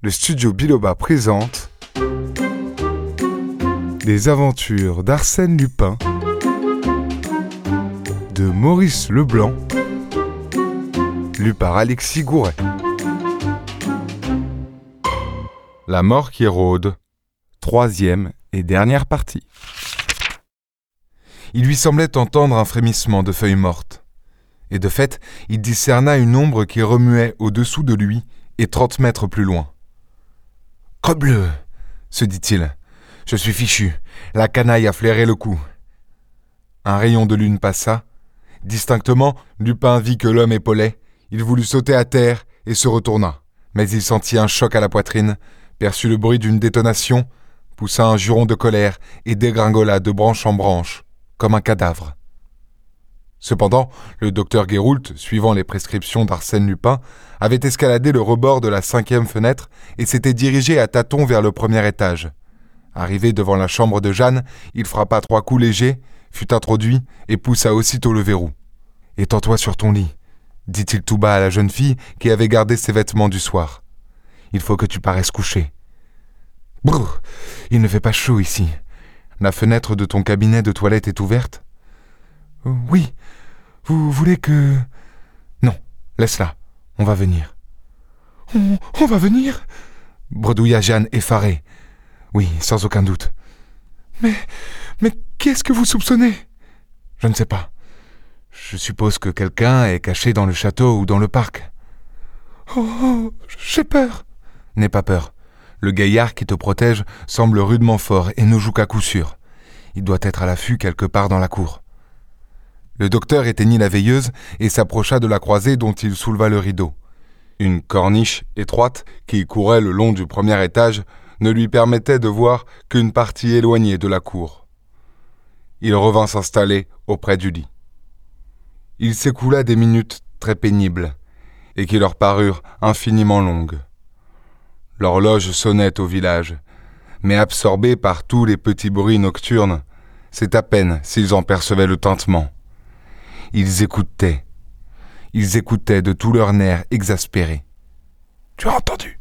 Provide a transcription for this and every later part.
le studio Biloba présente Les aventures d'Arsène Lupin de Maurice Leblanc, lu par Alexis Gouret. La mort qui rôde, troisième et dernière partie. Il lui semblait entendre un frémissement de feuilles mortes. Et de fait, il discerna une ombre qui remuait au-dessous de lui et trente mètres plus loin. Crebleu se dit-il. Je suis fichu. La canaille a flairé le coup. Un rayon de lune passa. Distinctement, Lupin vit que l'homme épaulait. Il voulut sauter à terre et se retourna. Mais il sentit un choc à la poitrine, perçut le bruit d'une détonation, poussa un juron de colère et dégringola de branche en branche, comme un cadavre. Cependant, le docteur Guéroult, suivant les prescriptions d'Arsène Lupin, avait escaladé le rebord de la cinquième fenêtre et s'était dirigé à tâtons vers le premier étage. Arrivé devant la chambre de Jeanne, il frappa trois coups légers, fut introduit et poussa aussitôt le verrou. Étends-toi sur ton lit, dit-il tout bas à la jeune fille qui avait gardé ses vêtements du soir. Il faut que tu paraisses couché. Brrr, il ne fait pas chaud ici. La fenêtre de ton cabinet de toilette est ouverte Oui, vous voulez que... Non, laisse-la, on va venir. On, va venir? Bredouilla Jeanne effarée. Oui, sans aucun doute. Mais. Mais qu'est-ce que vous soupçonnez? Je ne sais pas. Je suppose que quelqu'un est caché dans le château ou dans le parc. Oh, oh j'ai peur. N'aie pas peur. Le gaillard qui te protège semble rudement fort et ne joue qu'à coup sûr. Il doit être à l'affût quelque part dans la cour. Le docteur éteignit la veilleuse et s'approcha de la croisée dont il souleva le rideau. Une corniche étroite qui courait le long du premier étage ne lui permettait de voir qu'une partie éloignée de la cour. Il revint s'installer auprès du lit. Il s'écoula des minutes très pénibles, et qui leur parurent infiniment longues. L'horloge sonnait au village, mais absorbés par tous les petits bruits nocturnes, c'est à peine s'ils en percevaient le tintement. Ils écoutaient. Ils écoutaient de tous leurs nerfs exaspérés. Tu as entendu?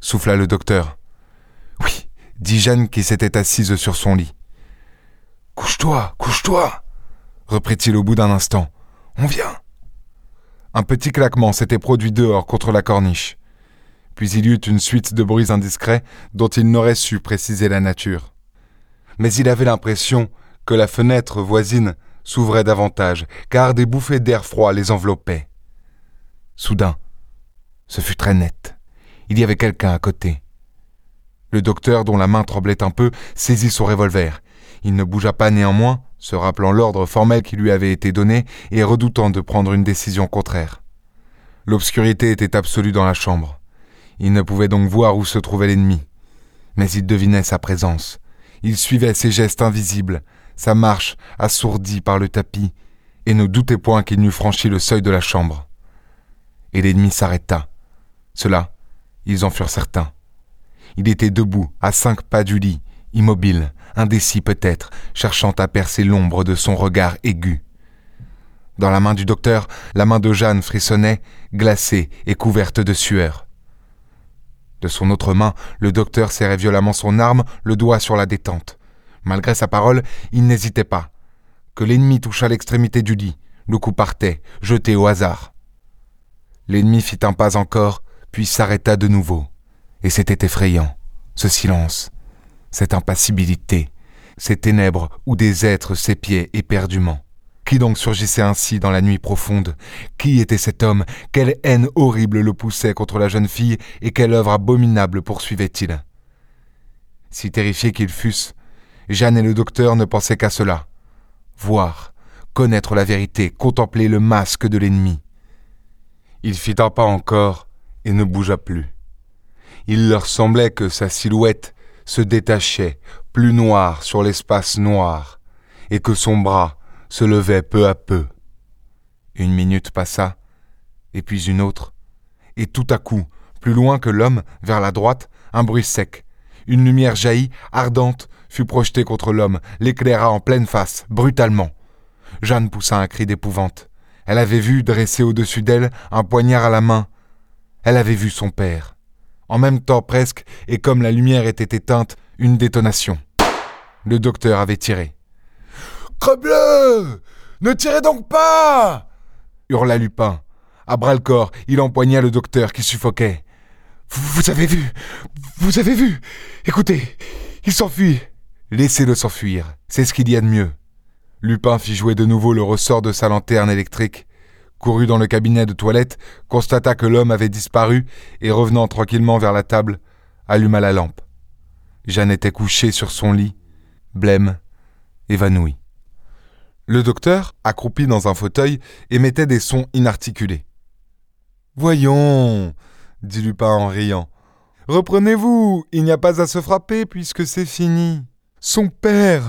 Souffla le docteur. Oui, dit Jeanne qui s'était assise sur son lit. Couche-toi, couche-toi reprit-il au bout d'un instant. On vient. Un petit claquement s'était produit dehors contre la corniche. Puis il y eut une suite de bruits indiscrets dont il n'aurait su préciser la nature. Mais il avait l'impression que la fenêtre voisine s'ouvraient davantage, car des bouffées d'air froid les enveloppaient. Soudain, ce fut très net. Il y avait quelqu'un à côté. Le docteur, dont la main tremblait un peu, saisit son revolver. Il ne bougea pas néanmoins, se rappelant l'ordre formel qui lui avait été donné et redoutant de prendre une décision contraire. L'obscurité était absolue dans la chambre. Il ne pouvait donc voir où se trouvait l'ennemi. Mais il devinait sa présence. Il suivait ses gestes invisibles, sa marche assourdie par le tapis, et ne doutait point qu'il n'eût franchi le seuil de la chambre. Et l'ennemi s'arrêta. Cela, ils en furent certains. Il était debout, à cinq pas du lit, immobile, indécis peut-être, cherchant à percer l'ombre de son regard aigu. Dans la main du docteur, la main de Jeanne frissonnait, glacée et couverte de sueur. De son autre main, le docteur serrait violemment son arme, le doigt sur la détente. Malgré sa parole, il n'hésitait pas. Que l'ennemi toucha l'extrémité du lit, le coup partait, jeté au hasard. L'ennemi fit un pas encore, puis s'arrêta de nouveau. Et c'était effrayant, ce silence, cette impassibilité, ces ténèbres où des êtres s'épiaient éperdument. Qui donc surgissait ainsi dans la nuit profonde? Qui était cet homme? Quelle haine horrible le poussait contre la jeune fille et quelle œuvre abominable poursuivait-il? Si terrifiés qu'ils fussent, Jeanne et le docteur ne pensaient qu'à cela. Voir, connaître la vérité, contempler le masque de l'ennemi. Il fit un pas encore et ne bougea plus. Il leur semblait que sa silhouette se détachait, plus noire sur l'espace noir, et que son bras se levait peu à peu. Une minute passa, et puis une autre, et tout à coup, plus loin que l'homme, vers la droite, un bruit sec. Une lumière jaillit, ardente, fut projeté contre l'homme, l'éclaira en pleine face, brutalement. Jeanne poussa un cri d'épouvante. Elle avait vu, dressé au-dessus d'elle, un poignard à la main. Elle avait vu son père. En même temps presque, et comme la lumière était éteinte, une détonation. Le docteur avait tiré. Crebleu Ne tirez donc pas hurla Lupin. À bras-le-corps, il empoigna le docteur qui suffoquait. Vous avez vu Vous avez vu Écoutez, il s'enfuit Laissez-le s'enfuir, c'est ce qu'il y a de mieux. Lupin fit jouer de nouveau le ressort de sa lanterne électrique, courut dans le cabinet de toilette, constata que l'homme avait disparu et revenant tranquillement vers la table, alluma la lampe. Jeanne était couchée sur son lit, blême, évanouie. Le docteur, accroupi dans un fauteuil, émettait des sons inarticulés. Voyons, dit Lupin en riant. Reprenez-vous, il n'y a pas à se frapper puisque c'est fini. Son père.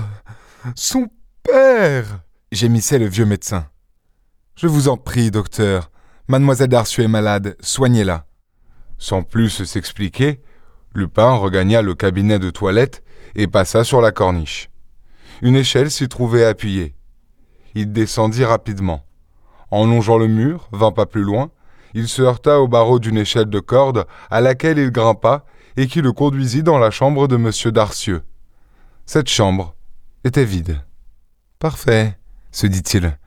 Son père. gémissait le vieux médecin. Je vous en prie, docteur. Mademoiselle Darcieux est malade, soignez-la. Sans plus s'expliquer, Lupin regagna le cabinet de toilette et passa sur la corniche. Une échelle s'y trouvait appuyée. Il descendit rapidement. En longeant le mur, vingt pas plus loin, il se heurta au barreau d'une échelle de corde à laquelle il grimpa et qui le conduisit dans la chambre de M. Darcieux. Cette chambre était vide. Parfait, se dit-il.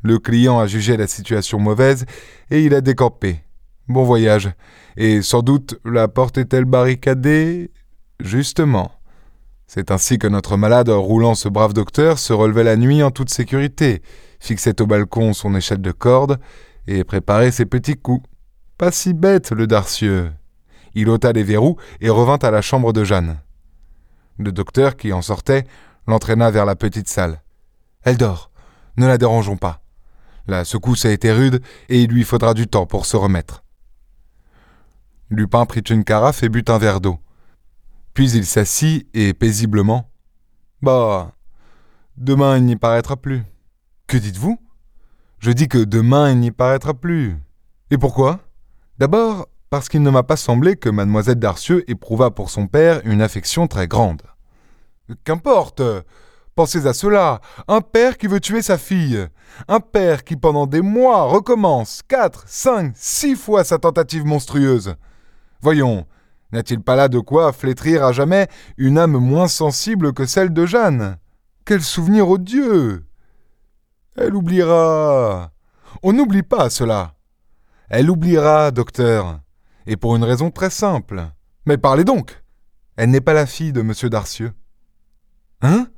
Le client a jugé la situation mauvaise et il a décampé. Bon voyage. Et sans doute la porte est-elle barricadée? Justement. C'est ainsi que notre malade, roulant ce brave docteur, se relevait la nuit en toute sécurité, fixait au balcon son échelle de corde et préparait ses petits coups. Pas si bête, le Darcieux. Il ôta les verrous et revint à la chambre de Jeanne. Le docteur, qui en sortait, l'entraîna vers la petite salle. Elle dort. Ne la dérangeons pas. La secousse a été rude et il lui faudra du temps pour se remettre. Lupin prit une carafe et but un verre d'eau. Puis il s'assit et paisiblement. Bah. Demain il n'y paraîtra plus. Que dites-vous? Je dis que demain il n'y paraîtra plus. Et pourquoi? D'abord, parce qu'il ne m'a pas semblé que mademoiselle Darcieux éprouvât pour son père une affection très grande. Qu'importe Pensez à cela. Un père qui veut tuer sa fille. Un père qui pendant des mois recommence quatre, cinq, six fois sa tentative monstrueuse. Voyons, n'a-t-il pas là de quoi flétrir à jamais une âme moins sensible que celle de Jeanne? Quel souvenir odieux Elle oubliera. On n'oublie pas cela. Elle oubliera, docteur. Et pour une raison très simple. Mais parlez donc Elle n'est pas la fille de M. Darcieux. Hein?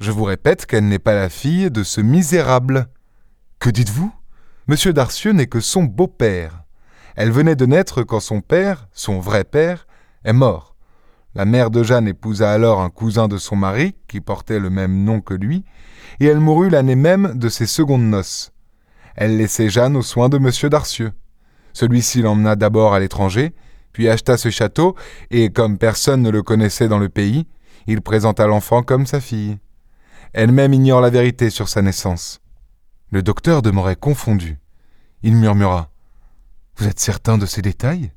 Je vous répète qu'elle n'est pas la fille de ce misérable. Que dites-vous? Monsieur Darcieux n'est que son beau-père. Elle venait de naître quand son père, son vrai père, est mort. La mère de Jeanne épousa alors un cousin de son mari, qui portait le même nom que lui, et elle mourut l'année même de ses secondes noces. Elle laissait Jeanne aux soins de monsieur Darcieux. Celui-ci l'emmena d'abord à l'étranger, puis acheta ce château, et comme personne ne le connaissait dans le pays, il présenta l'enfant comme sa fille. Elle-même ignore la vérité sur sa naissance. Le docteur demeurait confondu. Il murmura. Vous êtes certain de ces détails?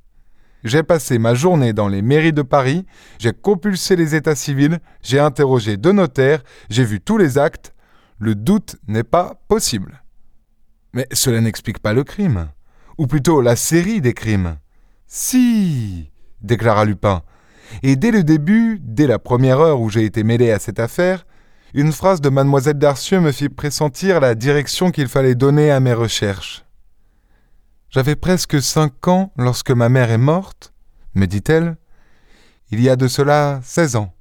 J'ai passé ma journée dans les mairies de Paris, j'ai compulsé les états civils, j'ai interrogé deux notaires, j'ai vu tous les actes. Le doute n'est pas possible. Mais cela n'explique pas le crime, ou plutôt la série des crimes. Si, déclara Lupin. Et dès le début, dès la première heure où j'ai été mêlé à cette affaire, une phrase de mademoiselle Darcieux me fit pressentir la direction qu'il fallait donner à mes recherches. J'avais presque cinq ans lorsque ma mère est morte, me dit-elle. Il y a de cela seize ans.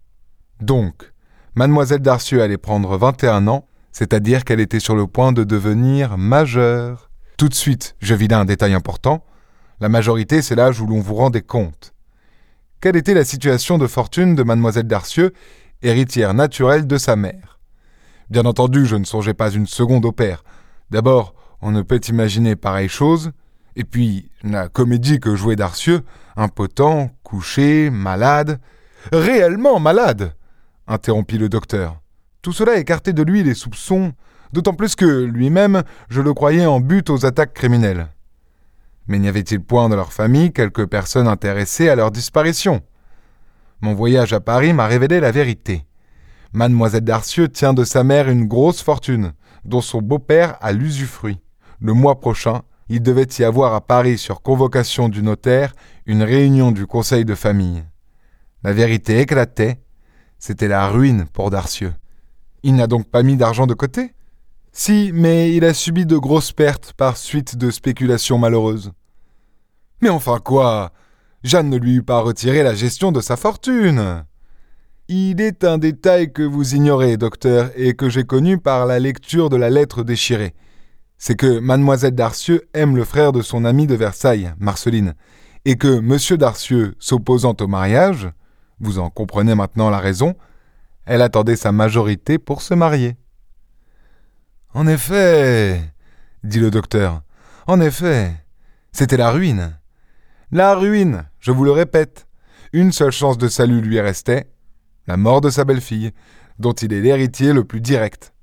Donc, mademoiselle Darcieux allait prendre vingt et un ans, c'est-à-dire qu'elle était sur le point de devenir majeure. Tout de suite, je vis là un détail important. La majorité, c'est l'âge où l'on vous rend des comptes. Quelle était la situation de fortune de mademoiselle Darcieux héritière naturelle de sa mère? Bien entendu, je ne songeais pas une seconde au père. D'abord, on ne peut imaginer pareille chose, et puis la comédie que jouait Darcieux, impotent, couché, malade. Réellement malade interrompit le docteur. Tout cela écartait de lui les soupçons, d'autant plus que lui-même, je le croyais en but aux attaques criminelles. Mais n'y avait-il point dans leur famille quelques personnes intéressées à leur disparition? Mon voyage à Paris m'a révélé la vérité. Mademoiselle Darcieux tient de sa mère une grosse fortune, dont son beau-père a l'usufruit. Le mois prochain, il devait y avoir à Paris, sur convocation du notaire, une réunion du conseil de famille. La vérité éclatait. C'était la ruine pour Darcieux. Il n'a donc pas mis d'argent de côté? Si, mais il a subi de grosses pertes par suite de spéculations malheureuses. Mais enfin quoi? Jeanne ne lui eut pas retiré la gestion de sa fortune. Il est un détail que vous ignorez, docteur, et que j'ai connu par la lecture de la lettre déchirée. C'est que mademoiselle Darcieux aime le frère de son ami de Versailles, Marceline, et que monsieur Darcieux, s'opposant au mariage, vous en comprenez maintenant la raison, elle attendait sa majorité pour se marier. En effet, dit le docteur, en effet, c'était la ruine. La ruine, je vous le répète. Une seule chance de salut lui restait, la mort de sa belle-fille, dont il est l'héritier le plus direct.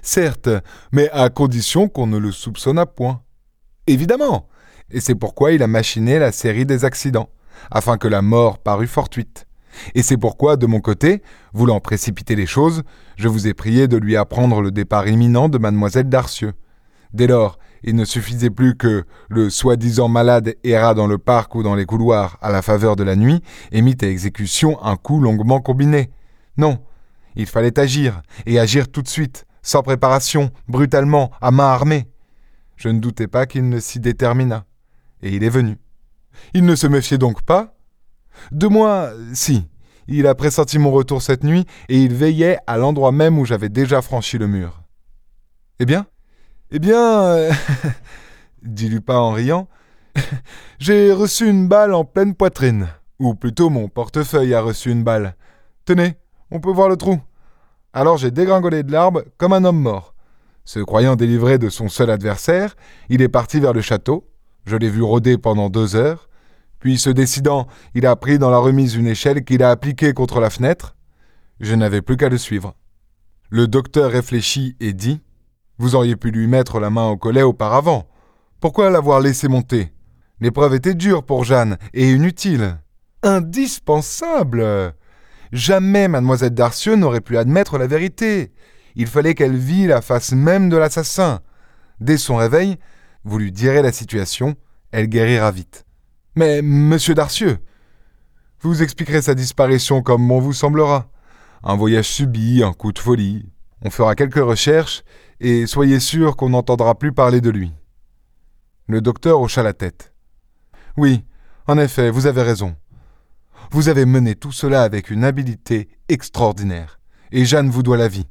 Certes, mais à condition qu'on ne le soupçonnât point. Évidemment, et c'est pourquoi il a machiné la série des accidents, afin que la mort parût fortuite. Et c'est pourquoi, de mon côté, voulant précipiter les choses, je vous ai prié de lui apprendre le départ imminent de mademoiselle Darcieux. Dès lors, il ne suffisait plus que le soi-disant malade errât dans le parc ou dans les couloirs à la faveur de la nuit et mit à exécution un coup longuement combiné. Non, il fallait agir, et agir tout de suite, sans préparation, brutalement, à main armée. Je ne doutais pas qu'il ne s'y déterminât, et il est venu. Il ne se méfiait donc pas De moi, si. Il a pressenti mon retour cette nuit, et il veillait à l'endroit même où j'avais déjà franchi le mur. Eh bien? Eh bien, euh, dit Lupin en riant, j'ai reçu une balle en pleine poitrine. Ou plutôt mon portefeuille a reçu une balle. Tenez, on peut voir le trou. Alors j'ai dégringolé de l'arbre comme un homme mort. Se croyant délivré de son seul adversaire, il est parti vers le château. Je l'ai vu rôder pendant deux heures. Puis, se décidant, il a pris dans la remise une échelle qu'il a appliquée contre la fenêtre. Je n'avais plus qu'à le suivre. Le docteur réfléchit et dit vous auriez pu lui mettre la main au collet auparavant. Pourquoi l'avoir laissé monter? L'épreuve était dure pour Jeanne et inutile. Indispensable Jamais mademoiselle Darcieux n'aurait pu admettre la vérité. Il fallait qu'elle vît la face même de l'assassin. Dès son réveil, vous lui direz la situation, elle guérira vite. Mais, monsieur Darcieux, vous expliquerez sa disparition comme bon vous semblera. Un voyage subi, un coup de folie. On fera quelques recherches et soyez sûr qu'on n'entendra plus parler de lui. Le docteur hocha la tête. Oui, en effet, vous avez raison. Vous avez mené tout cela avec une habileté extraordinaire, et Jeanne vous doit la vie.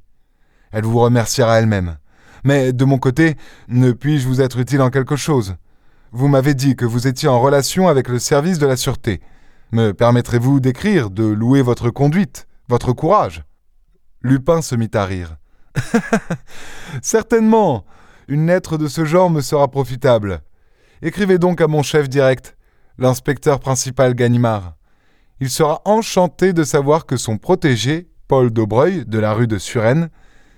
Elle vous remerciera elle-même. Mais de mon côté, ne puis-je vous être utile en quelque chose? Vous m'avez dit que vous étiez en relation avec le service de la sûreté. Me permettrez-vous d'écrire, de louer votre conduite, votre courage? Lupin se mit à rire. Certainement. Une lettre de ce genre me sera profitable. Écrivez donc à mon chef direct, l'inspecteur principal Ganimard. Il sera enchanté de savoir que son protégé, Paul Daubreuil, de la rue de Suresnes,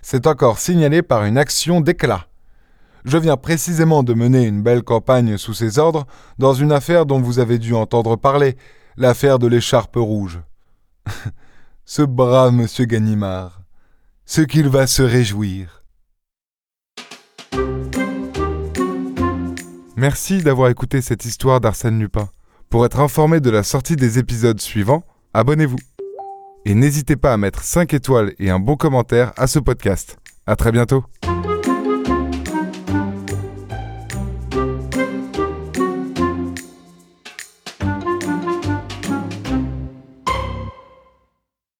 s'est encore signalé par une action d'éclat. Je viens précisément de mener une belle campagne sous ses ordres dans une affaire dont vous avez dû entendre parler, l'affaire de l'écharpe rouge. Ce brave monsieur Ganimard ce qu'il va se réjouir. Merci d'avoir écouté cette histoire d'Arsène Lupin. Pour être informé de la sortie des épisodes suivants, abonnez-vous. Et n'hésitez pas à mettre 5 étoiles et un bon commentaire à ce podcast. À très bientôt.